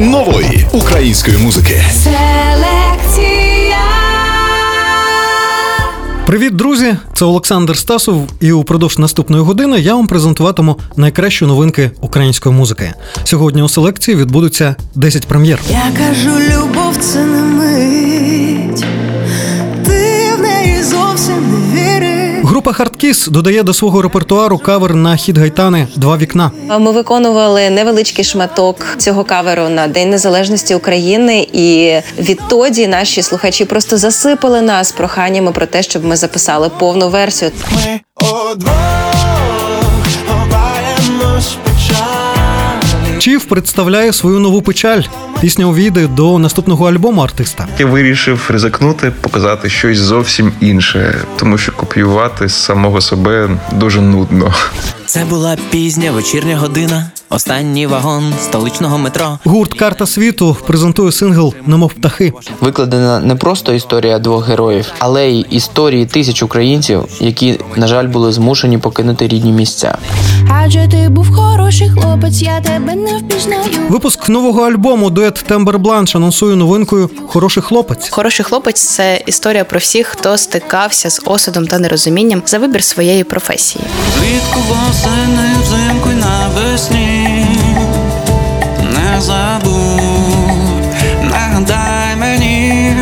нової української музики. Селекція. Привіт, друзі! Це Олександр Стасов, і упродовж наступної години я вам презентуватиму найкращі новинки української музики. Сьогодні у селекції відбудуться 10 прем'єр. Я кажу, любов це не мить. Група Хардкіс додає до свого репертуару кавер на хіт гайтани Два вікна. Ми виконували невеличкий шматок цього каверу на День Незалежності України, і відтоді наші слухачі просто засипали нас проханнями про те, щоб ми записали повну версію. Ми ховаємось Чіф представляє свою нову печаль. Пісня увійде до наступного альбому артиста. Я вирішив ризикнути, показати щось зовсім інше, тому що копіювати самого себе дуже нудно. Це була пізня вечірня година, останній вагон столичного метро. Гурт Карта світу презентує сингл Немов птахи. Викладена не просто історія двох героїв, але й історії тисяч українців, які, на жаль, були змушені покинути рідні місця. Адже ти був хороший хлопець, я тебе не впізнаю. Випуск нового альбому дует Тембер Бланш анонсує новинкою Хороший хлопець. Хороший хлопець це історія про всіх, хто стикався з осудом та нерозумінням за вибір своєї професії. Влітку восени, взимку й навесні. Не забудь, нагадай мені.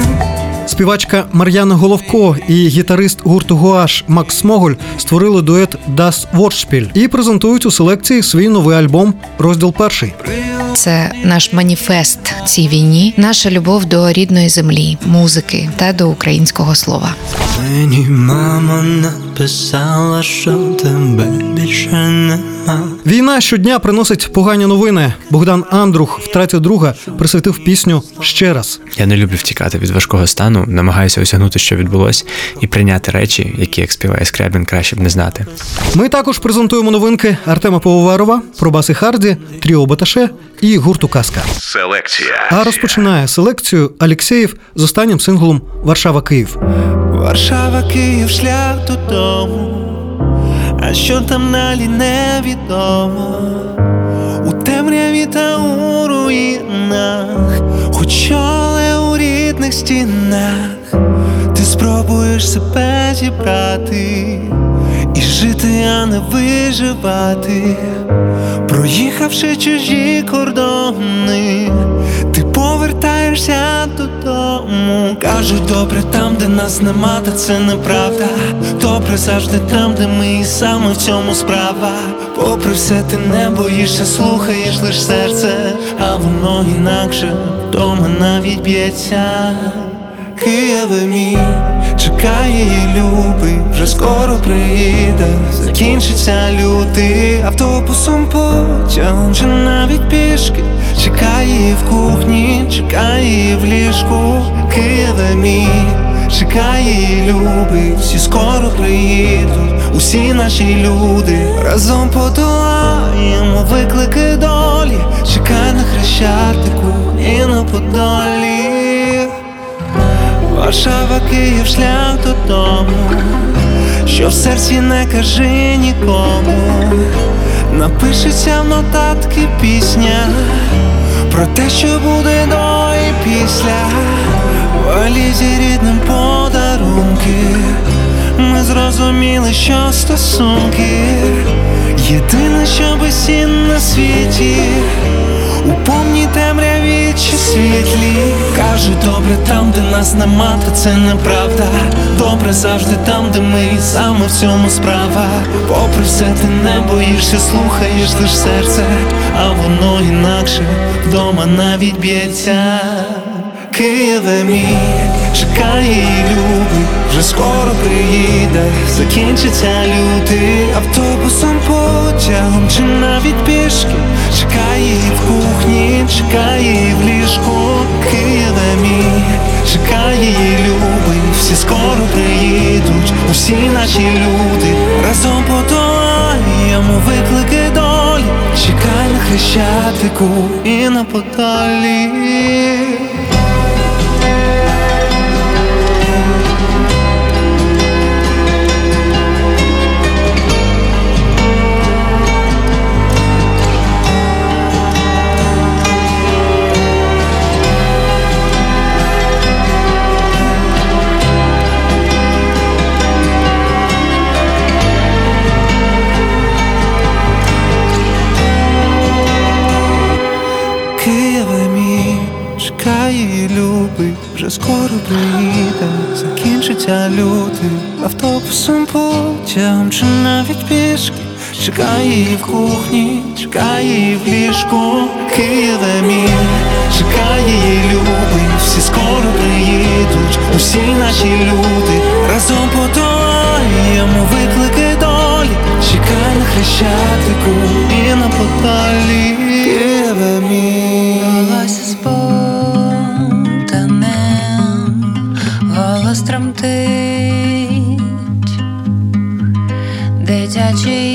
Співачка Мар'яна Головко і гітарист гурту Гуаш Макс Смоголь створили дует Das Wortspiel і презентують у селекції свій новий альбом, розділ перший. Це наш маніфест цій війні, наша любов до рідної землі, музики та до українського слова. Мені мама написала, що тебе більше нема. Війна щодня приносить погані новини. Богдан Андрух втраті друга присвятив пісню ще раз. Я не люблю втікати від важкого стану, намагаюся осягнути, що відбулось, і прийняти речі, які як співає Скрябін, краще б не знати. Ми також презентуємо новинки Артема Пивоварова, Пробаси Харді, Тріо Баташе і гурту Казка. Селекція. А розпочинає селекцію Алєксєєв з останнім синглом Варшава Київ. Варшава, Київ, шлях додому. А що там далі невідомо. У темряві та у руїнах, хоч але у рідних стінах, ти спробуєш себе зібрати і жити, а не виживати. Проїхавши чужі кордони, ти повертаєшся додому. Кажуть, добре там, де нас нема, та це неправда. Добре завжди там, де ми і саме в цьому справа. Попри все, ти не боїшся, слухаєш лиш серце, а воно інакше вдома навіть б'ється. Києве мій, чекає її любий, вже скоро приїде, закінчиться лютий автобусом, потягом чи навіть пішки, чекає в кухні, чекає в ліжку, Києве мій, чекає її любий, всі скоро приїдуть, усі наші люди разом подолаємо виклики долі, чекай на хрещатику і на подолі. Варшава, Київ, шлях додому, що в серці не кажи нікому, напишеться в нотатки пісня про те, що буде до і після, валізі рідним подарунки. Ми зрозуміли, що стосунки єдине, що безцінне на світі. У повній темряві чи світлі Кажуть, добре там, де нас нема, та це неправда Добре завжди там, де ми і саме в цьому справа Попри все, ти не боїшся, слухаєш лиш серце, а воно інакше вдома навіть б'ється. Києве мій, чекає її любий, вже скоро приїде, закінчиться лютий автобусом, потягом чи навіть пішки, чекає її в кухні, чекає її в ліжку, Києве мій, чекає її любий, всі скоро приїдуть, усі наші люди. Разом подолаємо виклики долі, чекай на хрещатику і на подалі. Потягом чи навіть пішки. Чекає її в кухні, чекає її в ліжку, Києве мій, чекає її любий, всі скоро приїдуть, усі наші люди. Разом подолаємо виклики долі, чекай на хрещатику і на подалі, Києве мій. Волосся голос тремтить, дитячі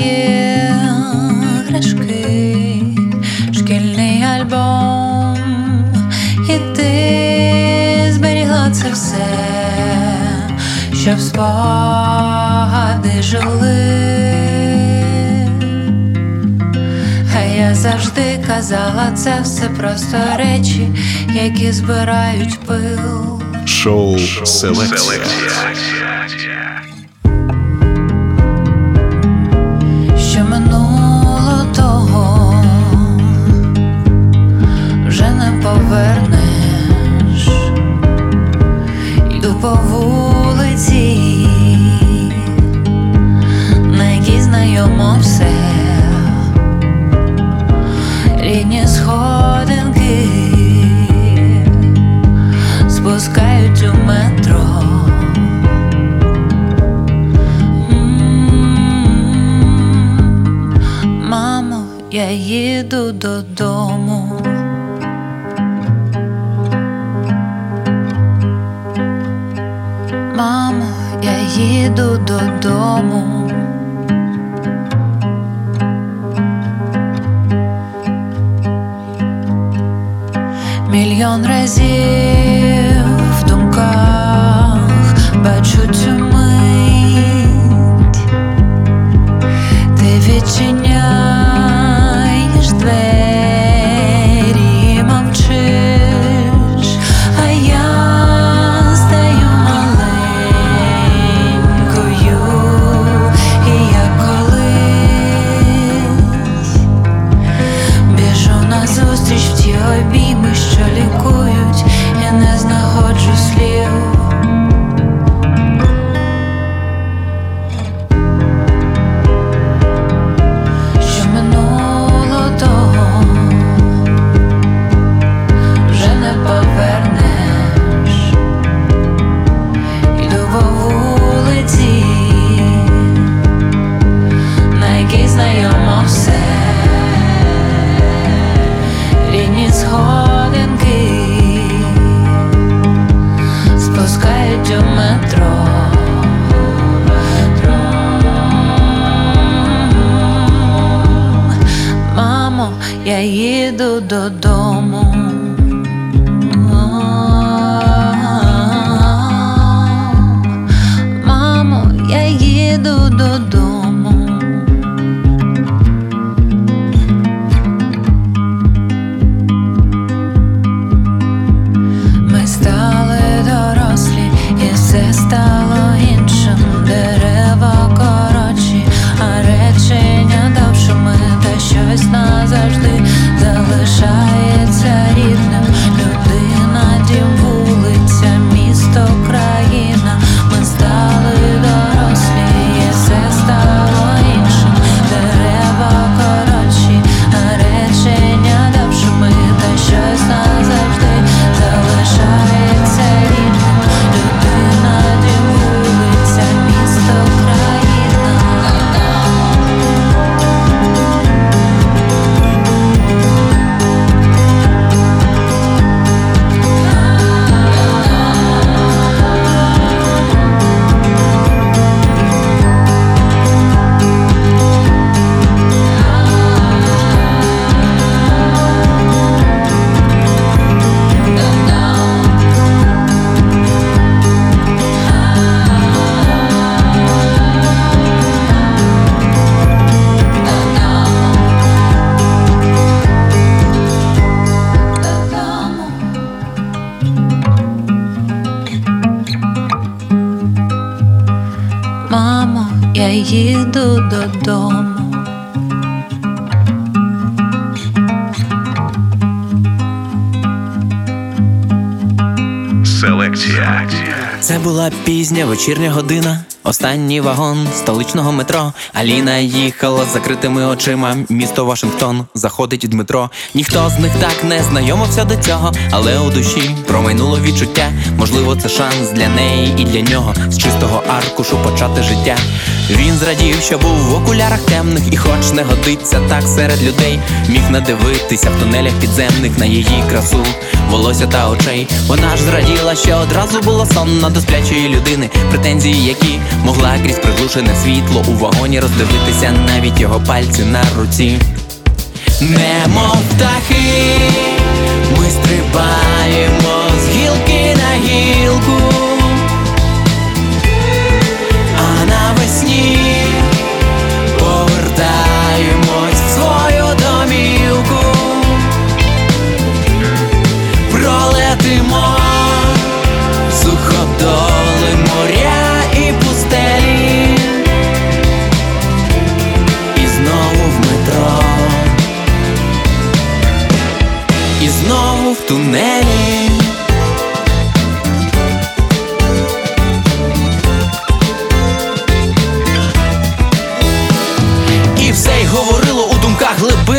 іграшки, шкільний альбом, і ти зберігла це все, щоб спогади жили. А я завжди казала, це все просто речі, які збирають пил. Шоу Селекція. На знайомо все. Рідні сходинки спускають у метро. Мамо, я їду додому. Мамо, я їду додому. Мільйон разів в думках бачу цю мить, ти відчиняєш їду додому. селекція. Це була пізня вечірня година. Останній вагон столичного метро. Аліна їхала з закритими очима. Місто Вашингтон заходить Дмитро. Ніхто з них так не знайомився до цього, але у душі промайнуло відчуття. Можливо, це шанс для неї і для нього з чистого аркушу почати життя. Він зрадів, що був в окулярах темних, і хоч не годиться так серед людей, міг надивитися в тунелях підземних на її красу, волосся та очей. Вона ж зраділа, що одразу була сонна до сплячої людини, претензії, які могла крізь приглушене світло у вагоні роздивитися навіть його пальці на руці. Немов птахи, ми стрибаємо з гілки на гілку,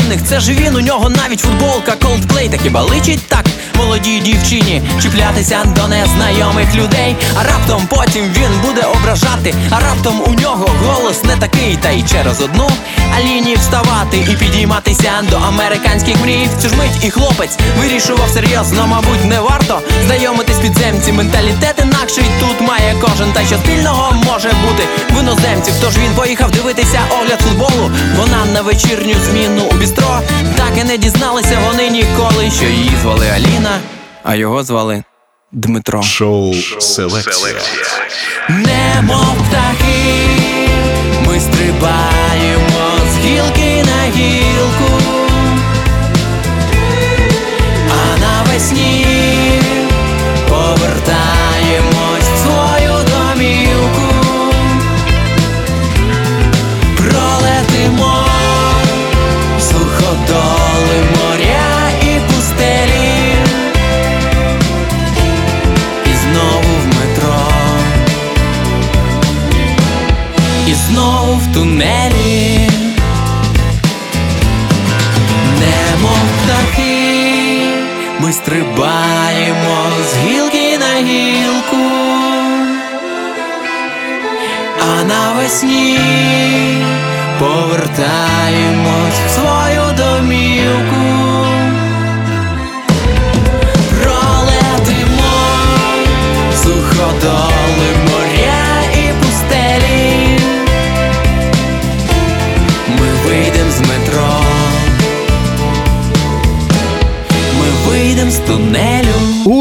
глибинних. Це ж він, у нього навіть футболка, Coldplay Та хіба личить так молодій дівчині чіплятися до незнайомих людей. А раптом потім він буде ображати, а раптом у нього голос не такий, та й через одну аліні вставати і підійматися до американських мрій. В Цю ж мить і хлопець вирішував серйозно, мабуть, не варто знайомитись підземці. Менталітет інакший тут має кожен, та що спільного може бути в іноземців. Тож він поїхав дивитися огляд футболу. Вона на вечірню зміну у бістро. Так і не дізналися вони ніколи, що її звали Аліна, а його звали Дмитро. Шоу селекція. Немов птахи, ми стрибаємо з гілки на гілку, тунелі, немов птахи, ми стрибаємо з гілки на гілку, а навесні повертаємось в свою домівку.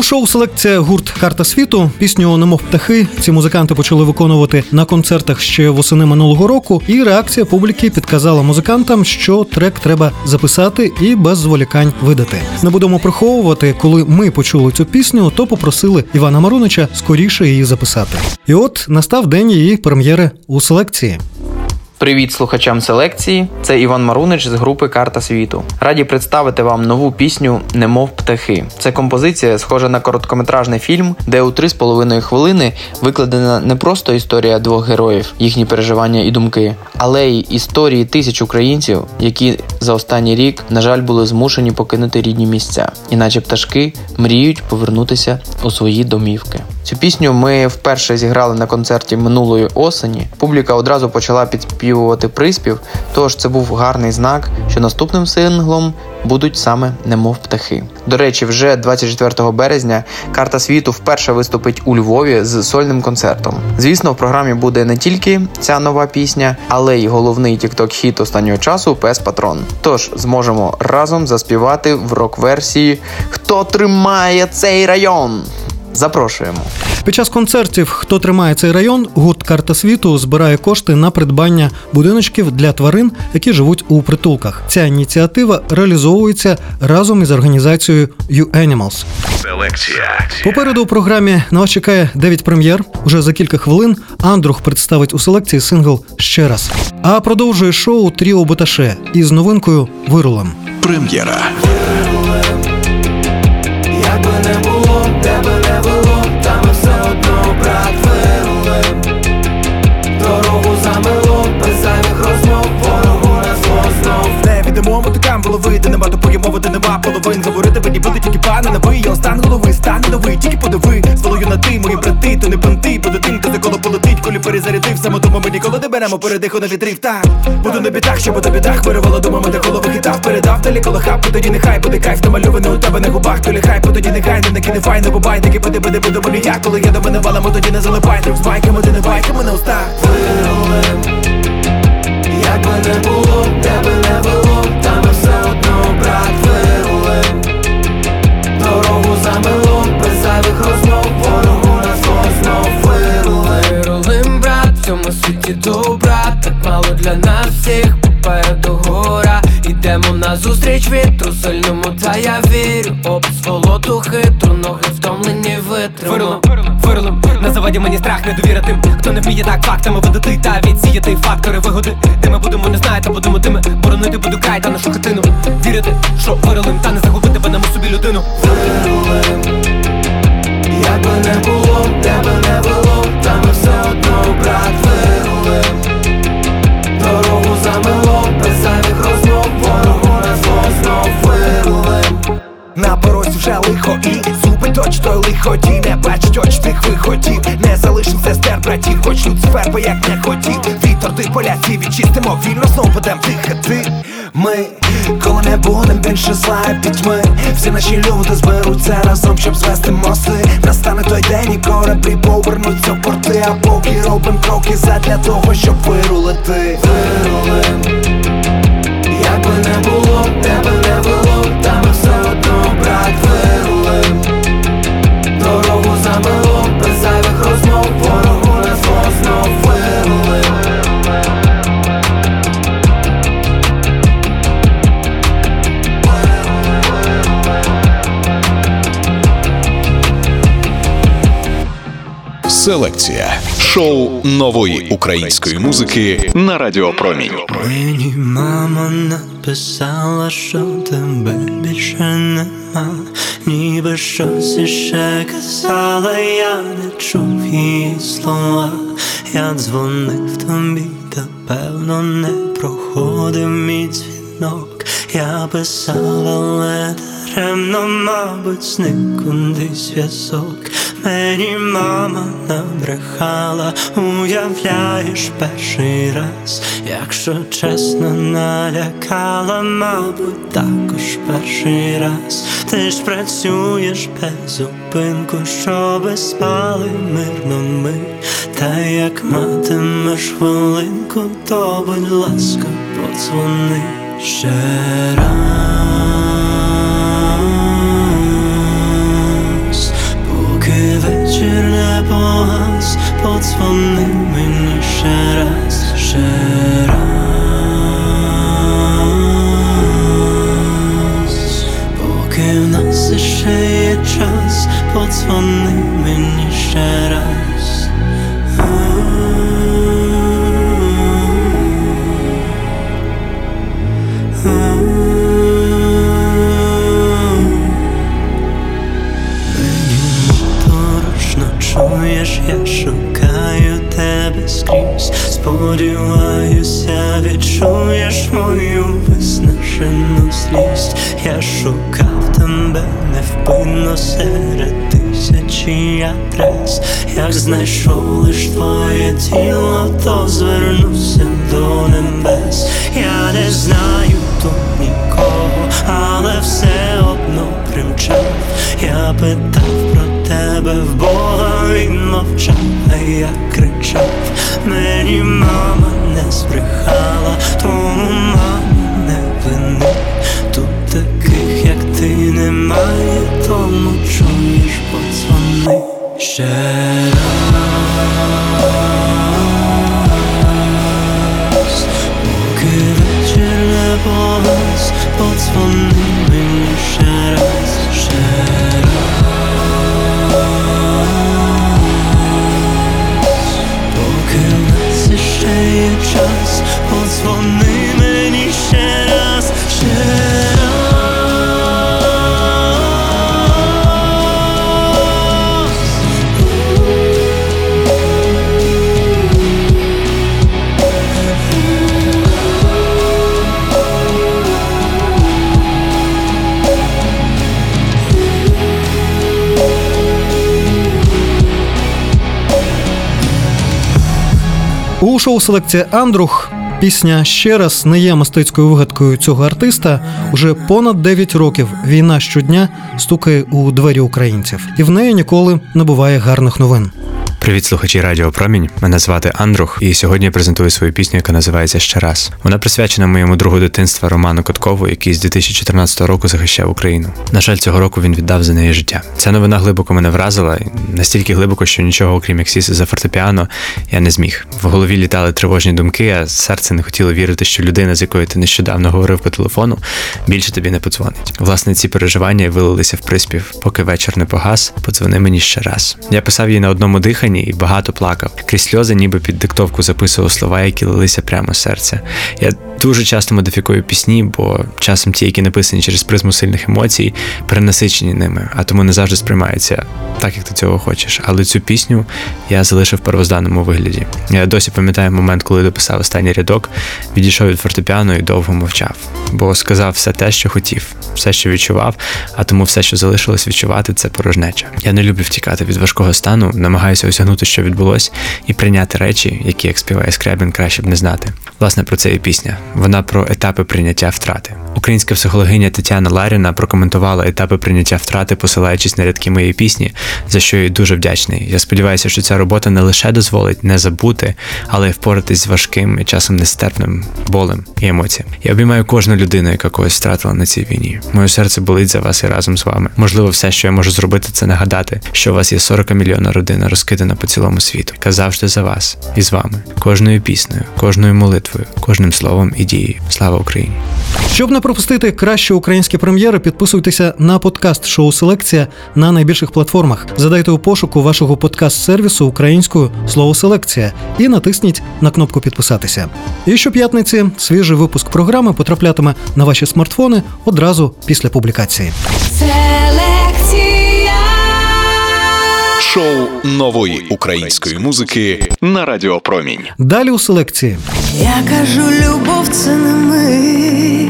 Шоу селекція гурт Карта світу пісню Немов птахи ці музиканти почали виконувати на концертах ще восени минулого року, і реакція публіки підказала музикантам, що трек треба записати і без зволікань видати. Не будемо приховувати, коли ми почули цю пісню, то попросили Івана Марунича скоріше її записати. І от настав день її прем'єри у селекції. Привіт слухачам селекції. Це Іван Марунич з групи Карта світу. Раді представити вам нову пісню Немов птахи. Це композиція, схожа на короткометражний фільм, де у 3,5 хвилини викладена не просто історія двох героїв, їхні переживання і думки, але й історії тисяч українців, які за останній рік, на жаль, були змушені покинути рідні місця, іначе пташки мріють повернутися у свої домівки. Цю пісню ми вперше зіграли на концерті минулої осені. Публіка одразу почала підспівувати приспів, тож це був гарний знак, що наступним синглом будуть саме немов птахи. До речі, вже 24 березня карта світу вперше виступить у Львові з сольним концертом. Звісно, в програмі буде не тільки ця нова пісня, але й головний тікток хіт останнього часу Пес Патрон. Тож зможемо разом заспівати в рок-версії Хто тримає цей район? Запрошуємо. Під час концертів, хто тримає цей район, гурт Карта світу збирає кошти на придбання будиночків для тварин, які живуть у притулках. Ця ініціатива реалізовується разом із організацією U-Animals. Селекція. Попереду у програмі на вас чекає 9 прем'єр. Уже за кілька хвилин Андрух представить у селекції сингл ще раз. А продовжує шоу Тріо Боташе із новинкою Вирулем. Прем'єра. Як би не було, тебе голови, ти нема тупої мови, ти нема половин. Говорити мені буде тільки пани, новий, я остан голови, стане новий, тільки подиви, Сволою на ти, мої брати, то не понти, бо дитинка за коло полетить, коли перезарядив, саме тому ми ніколи не беремо передиху на вітрив, так Буду на бідах, щоб на бідах вирвало дома, мене голову хитав, передав далі коло хап, тоді нехай буде кайф, намальований у тебе на губах, то ліхай, по тоді нехай, не накине фай, не бубай, таки буде, буде, буде болія, коли я до мене валимо, тоді не залипай, з байками, ти не байками на устах. Як би не було, де би не було брат, вирулим Дорогу замело, без зайвих розмов Ворогу на знов вирулим Вирулим, брат, в цьому світі добра. Так мало для нас всіх, попереду гора. Ідемо на зустріч вітру сильному, та я вірю. Об сволоту хитру, ноги втомлені витриму Вирулим, вирулим, на заваді мені страх не довіра тим Хто не вміє так фактами видати та відсіяти фактори вигоди. Де ми будемо, не знаєте, будемо тими Боронити буду край та нашу хатину. Вірити, що вирулим, та не загубити винами собі людину. Вирулим. Як би не було, тебе не було Та ми все одно, брат, вирулим Дорогу замело, без зайвих розмов. Ворогу на знов вирулим на порозі вже лихо і зуби точ той лиході Не бачить оч тих виходів. Не залишим сестер, братів, хоч Люцифер би як не хотів. Ти поляці відчистимо вільно, знов будем дихати. Ми, коли не будем більше зла і пітьми Всі наші люди зберуться разом, щоб звести мости. Настане той день і кораблі повернуться в порти. А поки робим кроки задля того, щоб вирулити. Вирулим. Як би не було, тебе не було, та ми все одно, брат, вирулим Селекція шоу нової української музики на Радіо Промінь. Мені мама написала, що тебе більше нема, ніби щось іще казала, я не чув її слова. Я дзвонив тобі, та певно не проходив мій дзвінок. Я писав, але даремно, мабуть, зник кудись зв'язок. Мені мама набрехала, уявляєш перший раз, якщо чесно налякала, мабуть, також перший раз. Ти ж працюєш без зупинку, щоби спали мирно ми. Та як матимеш хвилинку, то будь ласка, подзвони ще раз. Вечір не погас, подзвони мені ще раз, ще раз. Поки в нас Сподіваюся, відчуєш мою виснажену злість. Я шукав тебе невпинно серед тисячі адрес. Як знайшов лиш твоє тіло, то звернувся до небес. Я не знаю тут нікого, але все одно примчав. Я питав про тебе в Бога, він мовчав, а я кричав. Мені мама не збрехала, тому мама не вини. Тут таких, як ти, немає, тому чуєш, подзвони ще раз. Поки вечір не погас, подзвони шоу селекція Андрух пісня ще раз не є мистецькою вигадкою цього артиста. Уже понад 9 років війна щодня стукає у двері українців, і в неї ніколи не буває гарних новин. Привіт, слухачі Радіо Промінь. Мене звати Андрух, і сьогодні я презентую свою пісню, яка називається Ще раз. Вона присвячена моєму другу дитинства Роману Коткову, який з 2014 року захищав Україну. На жаль, цього року він віддав за неї життя. Ця новина глибоко мене вразила, настільки глибоко, що нічого, окрім як сісти за фортепіано, я не зміг. В голові літали тривожні думки, а серце не хотіло вірити, що людина, з якою ти нещодавно говорив по телефону, більше тобі не подзвонить. Власне, ці переживання вилилися в приспів, поки вечір не погас, подзвони мені ще раз. Я писав її на одному диханні і багато плакав. Крізь сльози, ніби під диктовку записував слова, які лилися прямо з серця. Я дуже часто модифікую пісні, бо часом ті, які написані через призму сильних емоцій, перенасичені ними, а тому не завжди сприймаються так, як ти цього хочеш. Але цю пісню я залишив в первозданному вигляді. Я досі пам'ятаю момент, коли дописав останній рядок, відійшов від фортепіано і довго мовчав, бо сказав все те, що хотів, все, що відчував, а тому все, що залишилось відчувати, це порожнеча. Я не люблю втікати від важкого стану, намагаюся осягнути, що відбулось, і прийняти речі, які як співає Скрябін, краще б не знати. Власне, про це і пісня. Вона про етапи прийняття втрати. Українська психологиня Тетяна Ларіна прокоментувала етапи прийняття втрати, посилаючись на рядки моєї пісні, за що я їй дуже вдячний. Я сподіваюся, що ця робота не лише дозволить не забути, але й впоратись з важким і часом нестерпним болем і емоціями. Я обіймаю кожну людину, яка когось втратила на цій війні. Моє серце болить за вас і разом з вами. Можливо, все, що я можу зробити, це нагадати, що у вас є 40 мільйона родина розкидана по цілому світу, яка завжди за вас і з вами, кожною піснею, кожною молитвою, кожним словом і дією. Слава Україні! Щоб пропустити кращі українські прем'єри, підписуйтеся на подкаст Шоу Селекція на найбільших платформах. Задайте у пошуку вашого подкаст-сервісу українською слово селекція і натисніть на кнопку підписатися. І щоп'ятниці свіжий випуск програми потраплятиме на ваші смартфони одразу після публікації. Селекція. Шоу нової української музики на Радіо Промінь. Далі у селекції. Я кажу, любов це не мить.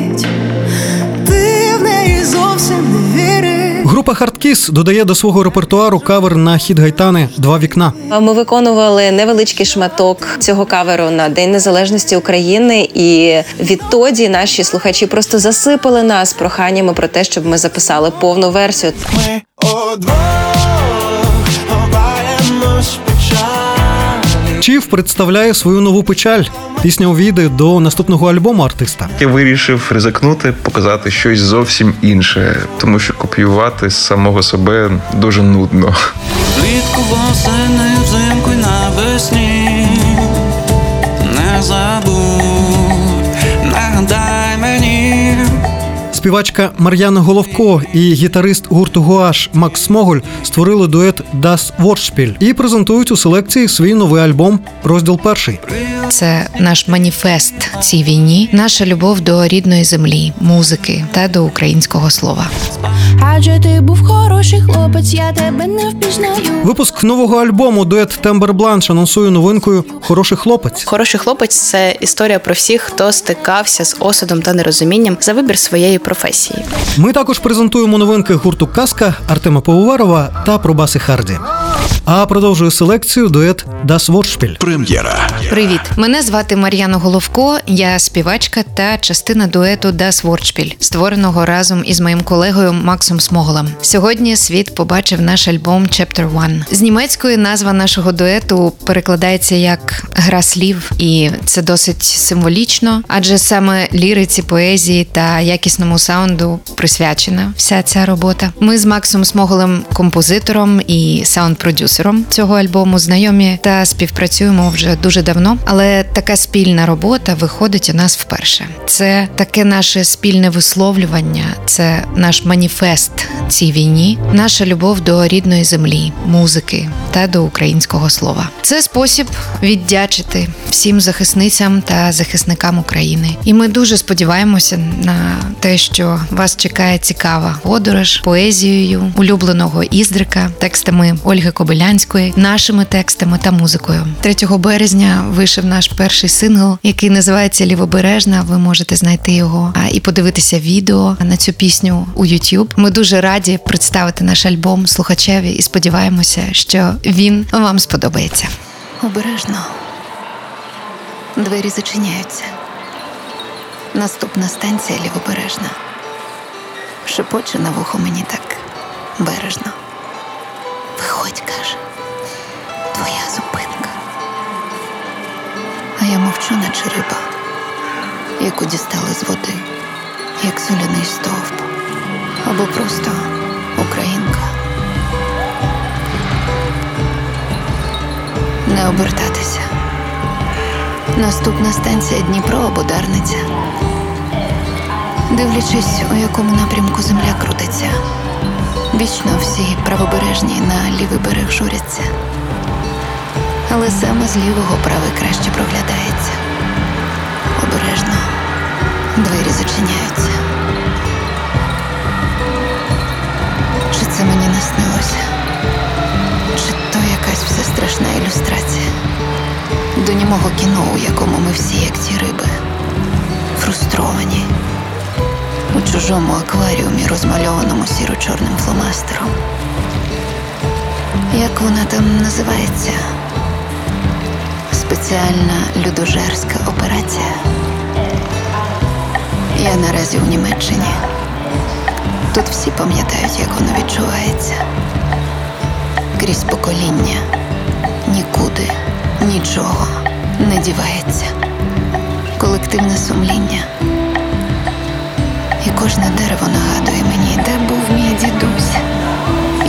Група Хардкіс додає до свого репертуару кавер на хід Гайтани Два вікна. Ми виконували невеличкий шматок цього каверу на День Незалежності України, і відтоді наші слухачі просто засипали нас проханнями про те, щоб ми записали повну версію. Ми удвох печаль представляє свою нову печаль. Пісня увійде до наступного альбому артиста. Я вирішив ризикнути, показати щось зовсім інше, тому що копіювати самого себе дуже нудно. Влітку восени, Співачка Мар'яна Головко і гітарист гурту Гуаш Макс Смоголь створили дует Das Wortspiel і презентують у селекції свій новий альбом, розділ перший. Це наш маніфест цій війні, наша любов до рідної землі, музики та до українського слова. Адже ти був хороший хлопець, я тебе не впізнаю. Випуск нового альбому дует Тембер Бланш анонсує новинкою Хороший хлопець. Хороший хлопець це історія про всіх, хто стикався з осудом та нерозумінням за вибір своєї професії. Ми також презентуємо новинки гурту Казка Артема Пивоварова та Пробаси Харді. А продовжує селекцію дует Das Wortspiel. Прем'єра. Привіт, мене звати Мар'яна Головко. Я співачка та частина дуету Das Wortspiel, створеного разом із моїм колегою Максом Смоголем. Сьогодні світ побачив наш альбом Chapter One. З німецької назва нашого дуету перекладається як гра слів, і це досить символічно, адже саме ліриці, поезії та якісному саунду присвячена вся ця робота. Ми з Максом Смоголем, композитором і саунд-продюсером цього альбому, знайомі та співпрацюємо вже дуже давно. Але така спільна робота виходить у нас вперше. Це таке наше спільне висловлювання, це наш маніфест цій війні, наша любов до рідної землі, музики та до українського слова. Це спосіб віддячити всім захисницям та захисникам України. І ми дуже сподіваємося на те, що вас чекає цікава подорож поезією улюбленого іздрика, текстами Ольги Кобилянської, нашими текстами та музикою. 3 березня вийшов наш перший сингл, який називається Лівобережна. Ви можете знайти його і подивитися відео на цю пісню у YouTube. Ми дуже раді представити наш альбом слухачеві і сподіваємося, що він вам сподобається. Обережно. Двері зачиняються. Наступна станція лівобережна. Шепоче на вухо мені так бережно. Виходь, каже, твоя зупинка. А я мовчу, наче риба, яку дістали з води, як соляний стовп, або просто українка. Не обертатися. Наступна станція Дніпро або Дарниця. Дивлячись, у якому напрямку земля крутиться. Вічно всі правобережні на лівий берег журяться. Але саме з лівого правий краще проглядається. Обережно двері зачиняються. Чи це мені наснилося? Чи то якась все страшна ілюстрація? До німого кіно, у якому ми всі, як ці риби, чужому акваріумі, розмальованому сіро-чорним фломастером. Як вона там називається? Спеціальна людожерська операція. Я наразі у Німеччині. Тут всі пам'ятають, як воно відчувається. Крізь покоління нікуди нічого не дівається. Колективне сумління. Кожне дерево нагадує мені, де був мій дідусь,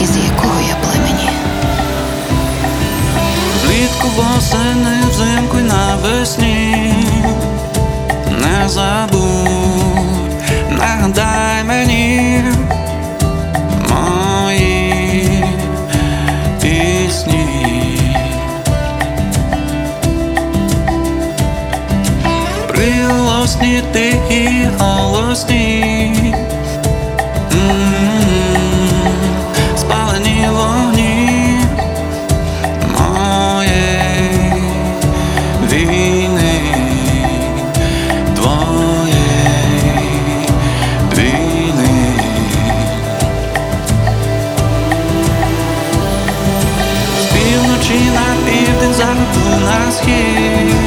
із якого я племені. Влітку восени, взимку й навесні Не забудь, нагадай мені Приголосні тихі голосні. Спалені вогні моєї війни, твоєї війни. Півночі на південь, заходу на схід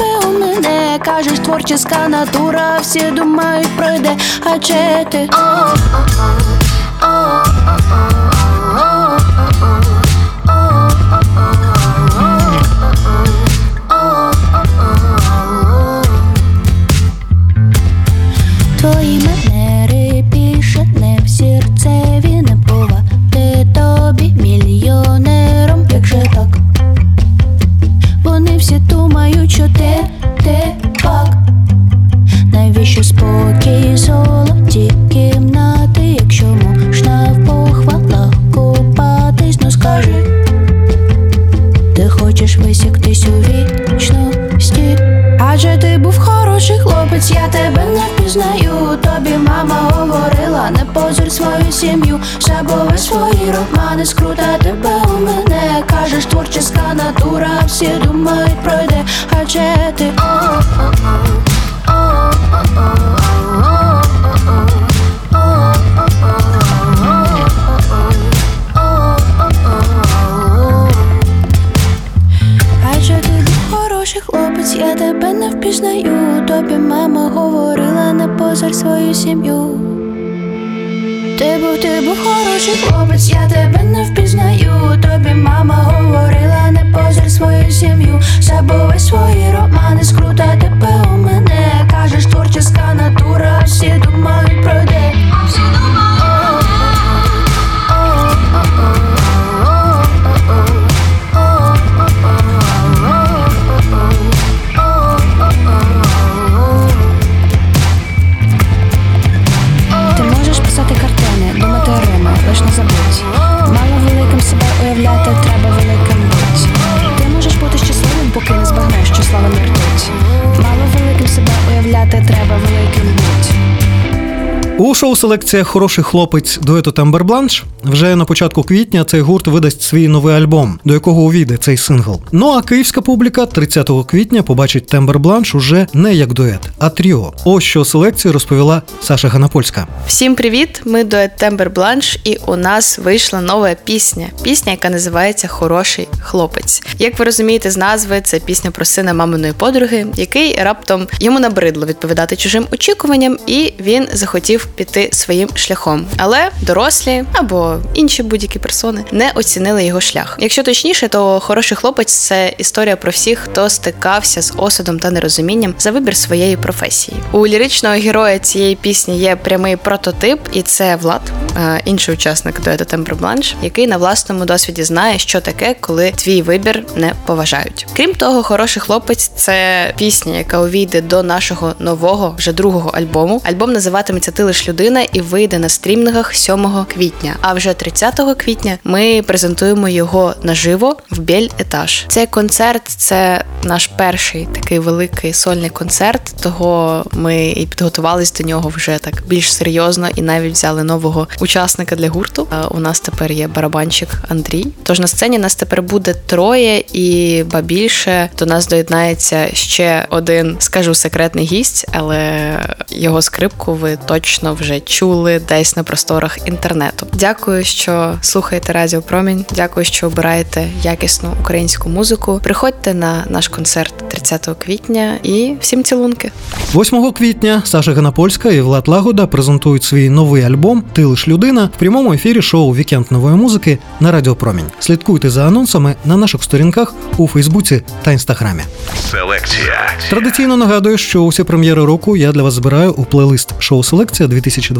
тебе у мене. Кажеш, творческа натура, всі думають пройде, а че ти? Твої забувай свої романи, скрута тебе у мене. Кажеш, творческа натура, всі думають пройде, адже ти хороший хлопець, я тебе не впізнаю. Тобі мама говорила, не позор свою сім'ю. Ти був, ти був хороший хлопець, я тебе не впізнаю. Тобі мама говорила, не позор свою сім'ю. Забувай свої романи, скрута тебе у мене. Кажеш, творческа натура, всі думають пройде. Всі селекція Хороший хлопець дуету Tember Blanche вже на початку квітня цей гурт видасть свій новий альбом, до якого увійде цей сингл. Ну а київська публіка 30 квітня побачить Tember Blanche уже не як дует, а тріо. Ось що селекції розповіла Саша Ганапольська. Всім привіт! Ми дует Tember Blanche, і у нас вийшла нова пісня. Пісня, яка називається Хороший хлопець. Як ви розумієте з назви, це пісня про сина маминої подруги, який раптом йому набридло відповідати чужим очікуванням, і він захотів піти своїм шляхом. Але дорослі або інші будь-які персони не оцінили його шлях. Якщо точніше, то хороший хлопець це історія про всіх, хто стикався з осудом та нерозумінням за вибір своєї професії. У ліричного героя цієї пісні є прямий прототип, і це Влад, е, інший учасник дуету Тембр Бланш, який на власному досвіді знає, що таке, коли твій вибір не поважають. Крім того, хороший хлопець це пісня, яка увійде до нашого нового вже другого альбому. Альбом називатиметься Ти лиш людина і вийде на стрімінгах 7 квітня. А вже 30 квітня ми презентуємо його наживо в Біль Етаж. Цей концерт це наш перший такий великий сольний концерт. Того ми і підготувались до нього вже так більш серйозно і навіть взяли нового учасника для гурту. У нас тепер є барабанщик Андрій. Тож на сцені нас тепер буде троє, і ба більше до нас доєднається ще один, скажу секретний гість, але його скрипку ви точно вже чули десь на просторах інтернету. Дякую, що слухаєте Радіо Промінь. Дякую, що обираєте якісну українську музику. Приходьте на наш концерт 30 квітня і всім цілунки. 8 квітня Саша Ганапольська і Влад Лагода презентують свій новий альбом Ти лиш людина в прямому ефірі шоу Вікенд нової музики на Радіо Промінь. Слідкуйте за анонсами на наших сторінках у Фейсбуці та Інстаграмі. Селекція. Традиційно нагадую, що усі прем'єри року я для вас збираю у плейлист шоу Селекція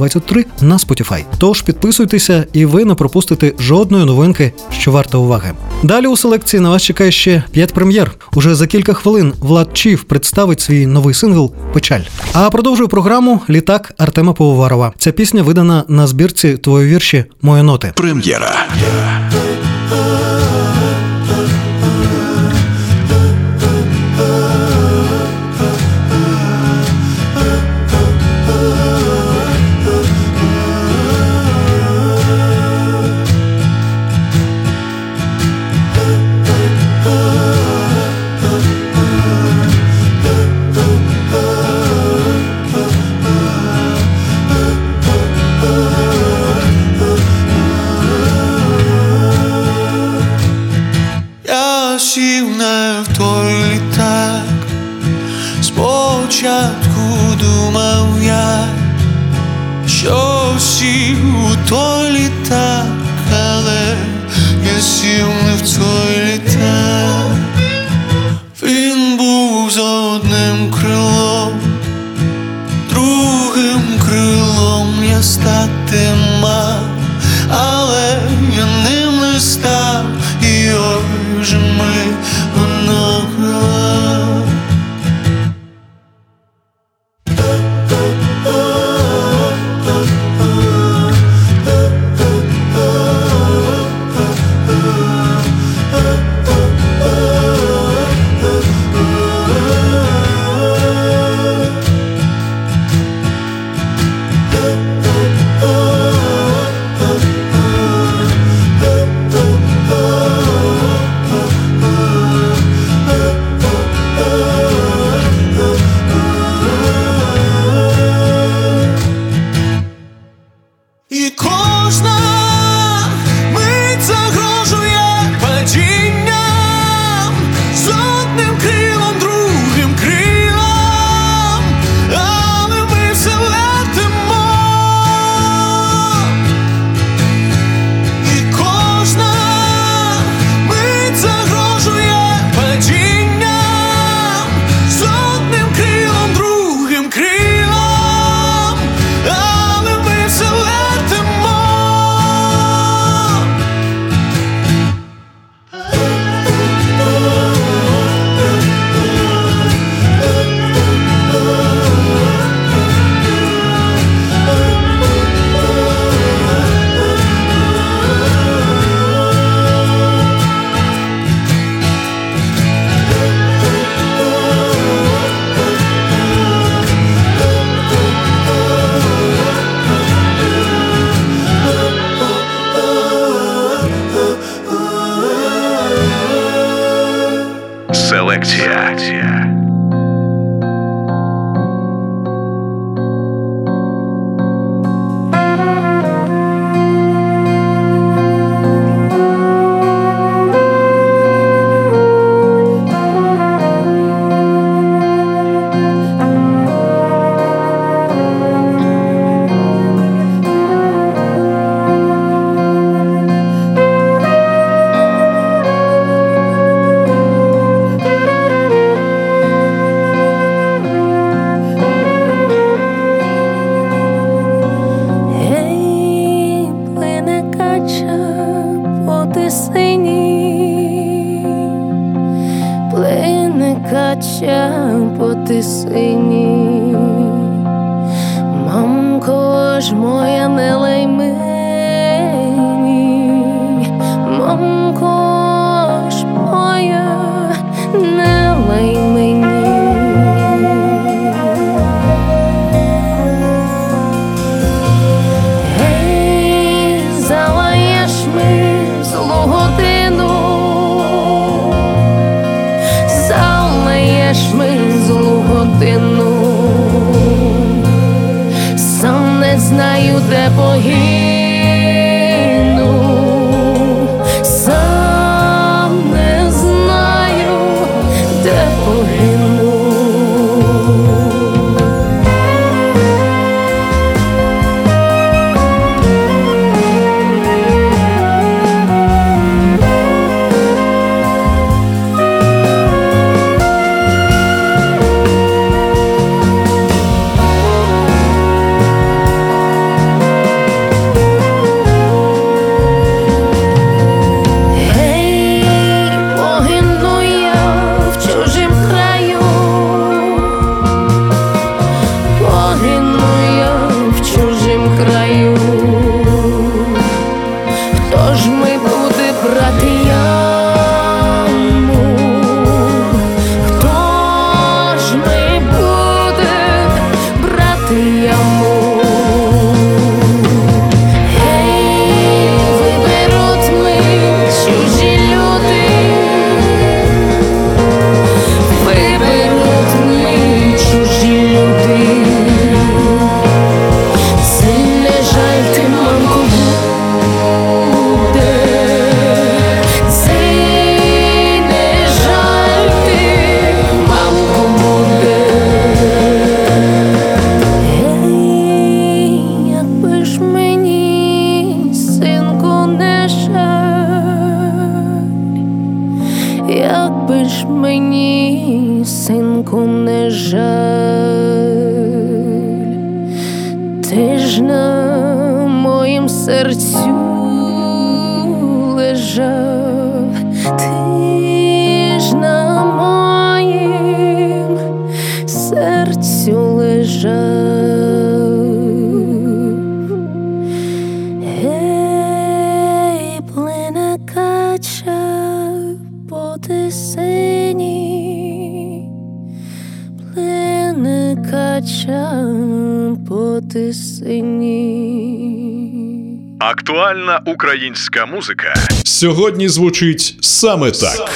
2023 на Spotify. Тож підписуйтеся, і ви не пропустите жодної новинки, що варта уваги. Далі у селекції на вас чекає ще 5 прем'єр. Уже за кілька хвилин Влад Чів представить свій новий сингл Печаль. А продовжую програму Літак Артема Поуварова. Ця пісня видана на збірці Твої вірші Мої ноти. Прем'єра. сів не в той літак, спочатку думав я, що сів у той літак, але я сів не в той літак, він був за одним крилом, другим крилом я стати мав. Актуальна українська музика сьогодні звучить саме так.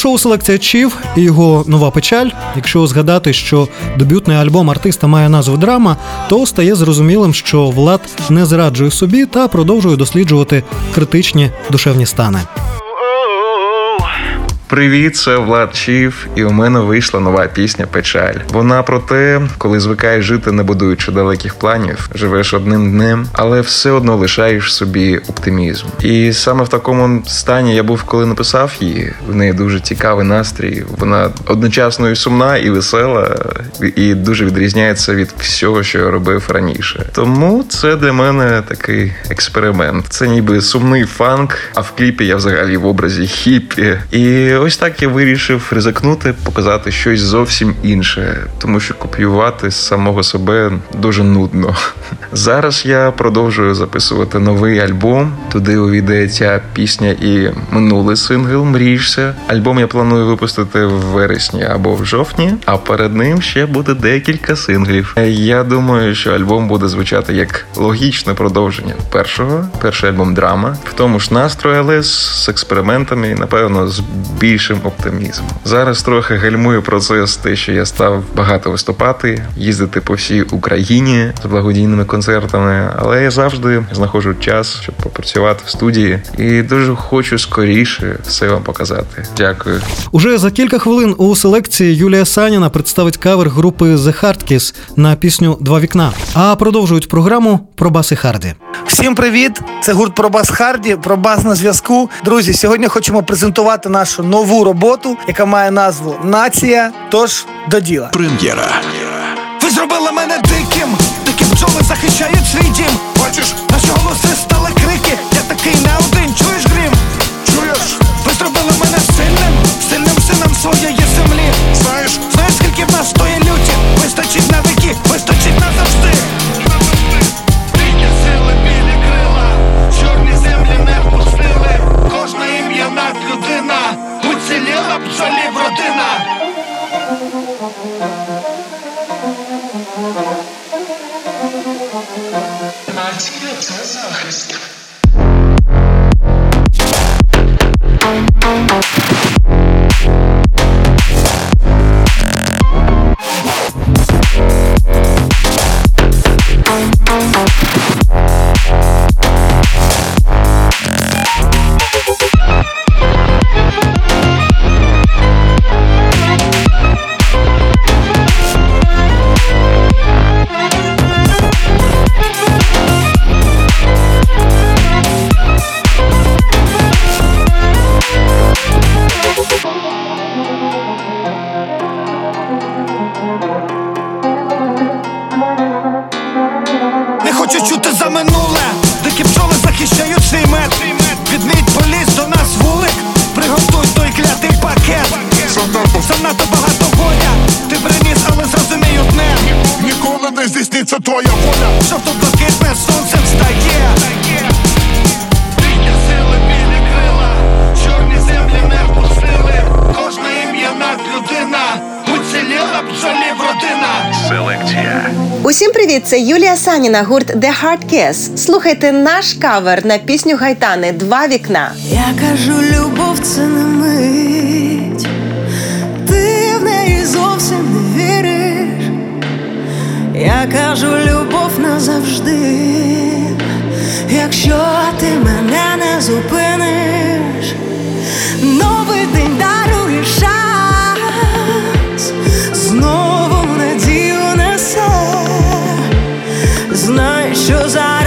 Шоу Селекція Чів і його нова печаль. Якщо згадати, що дебютний альбом артиста має назву драма, то стає зрозумілим, що Влад не зраджує собі та продовжує досліджувати критичні душевні стани. Привіт, це Влад Чів, і у мене вийшла нова пісня Печаль. Вона про те, коли звикаєш жити, не будуючи далеких планів, живеш одним днем, але все одно лишаєш собі оптимізм. І саме в такому стані я був, коли написав її. В неї дуже цікавий настрій. Вона одночасно і сумна, і весела, і дуже відрізняється від всього, що я робив раніше. Тому це для мене такий експеримент. Це ніби сумний фанк, а в кліпі я взагалі в образі хіппі. І ось так я вирішив ризикнути, показати щось зовсім інше, тому що копіювати з самого себе дуже нудно. Зараз я продовжую записувати новий альбом. Туди увійде ця пісня і минулий сингл Мрієшся. Альбом я планую випустити в вересні або в жовтні, а перед ним ще буде декілька синглів. Я думаю, що альбом буде звучати як логічне продовження першого. Перший альбом драма, в тому ж настрої, але з експериментами і напевно з більшим оптимізмом. Зараз трохи гальмує процес, те, що я став багато виступати, їздити по всій Україні з благодійними концертами, але я завжди знаходжу час, щоб попрацювати в студії, і дуже хочу скоріше все вам показати. Дякую. Уже за кілька хвилин у селекції Юлія Саніна представить кавер групи The Hardkiss на пісню Два вікна. А продовжують програму Пробаси Харді. Всім привіт! Це гурт Пробас Харді. Пробас на зв'язку. Друзі, сьогодні хочемо презентувати нашу нову роботу, яка має назву Нація. Тож до діла. Прем'єра. Ви зробили мене диким. Дикі пчоли захищають свій дім. Бачиш, наші голоси стали крики. Я такий не один. Чуєш грім? Чуєш? Ви зробили мене сильним, сильним сином своєї. classy. Це Юлія Саніна, гурт The Hard Kiss. Слухайте наш кавер на пісню Гайтани Два вікна. Я кажу, любов це не мить. Ти в неї зовсім не віриш. Я кажу, любов назавжди. Якщо ти мене не зупиниш, новий день даруєш. shows I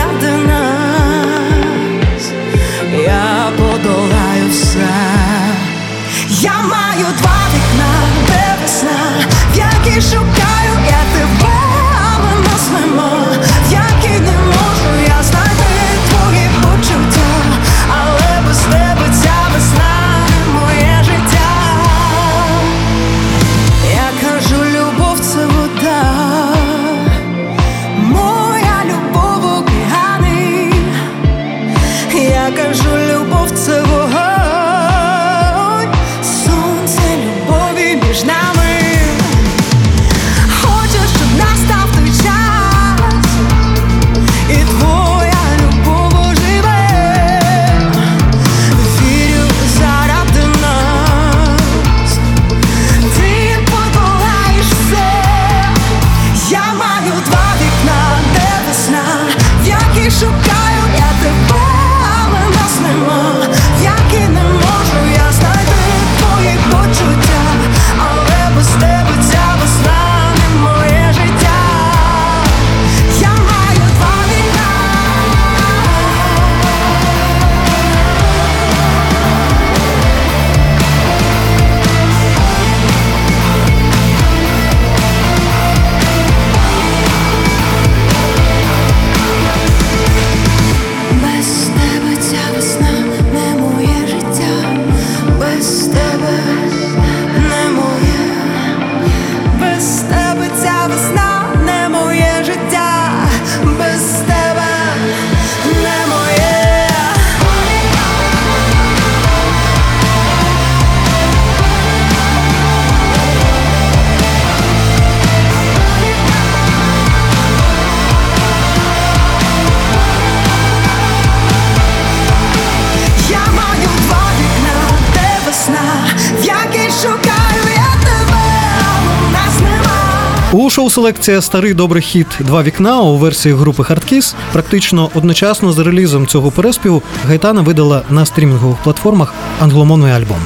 селекція Старий добрий хіт Два вікна у версії групи Хардкіс практично одночасно з релізом цього переспіву Гайтана видала на стрімінгових платформах англомовний альбом.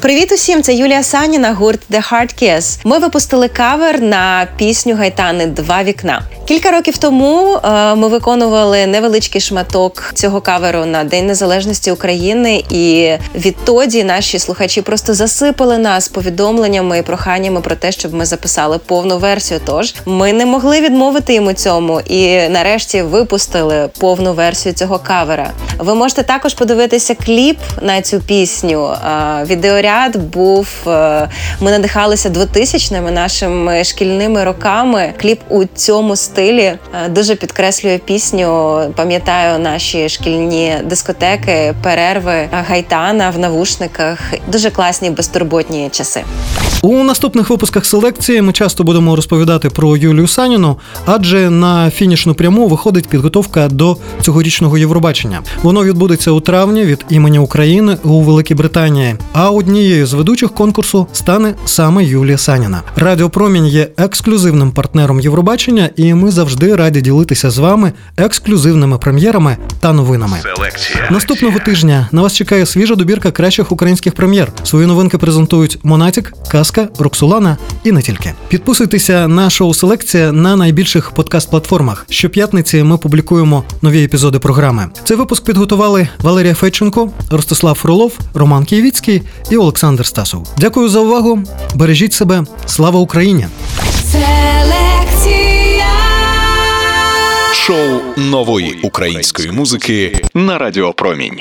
Привіт усім! Це Юлія Саніна, гурт The Hard Kiss. Ми випустили кавер на пісню Гайтани Два вікна. Кілька років тому е, ми виконували невеличкий шматок цього каверу на День Незалежності України, і відтоді наші слухачі просто засипали нас повідомленнями і проханнями про те, щоб ми записали повну версію. Тож ми не могли відмовити йому цьому і нарешті випустили повну версію цього кавера. Ви можете також подивитися кліп на цю пісню. Е, відеоряд був. е, Ми надихалися 2000-ми нашими шкільними роками. Кліп у цьому стилі е, дуже підкреслює пісню. Пам'ятаю наші шкільні дискотеки, перерви, гайтана в навушниках. Дуже класні безтурботні часи. У наступних випусках селекції ми часто будемо розповідати про Юлію Саніну, адже на фінішну пряму виходить підготовка до цьогорічного Євробачення. Воно відбудеться у травні від імені України у Великій Британії. А однією з ведучих конкурсу стане саме Юлія Саніна. Радіо Промінь є ексклюзивним партнером Євробачення, і ми завжди раді ділитися з вами ексклюзивними прем'єрами та новинами. Селекція Наступного тижня на вас чекає свіжа добірка кращих українських прем'єр. Свої новинки презентують Монатік, Казка, Роксолана і не тільки. Підписуйтеся на шоу Селекція на найбільших подкаст-платформах. Щоп'ятниці ми публікуємо нові епізоди програми. Цей випуск підготували Валерія Федченко, Ростислав Фролов, Роман Києвіцький і Олександр Стасов. Дякую за увагу. Бережіть себе. Слава Україні! Селекція. Шоу нової української музики на Радіо Промінь.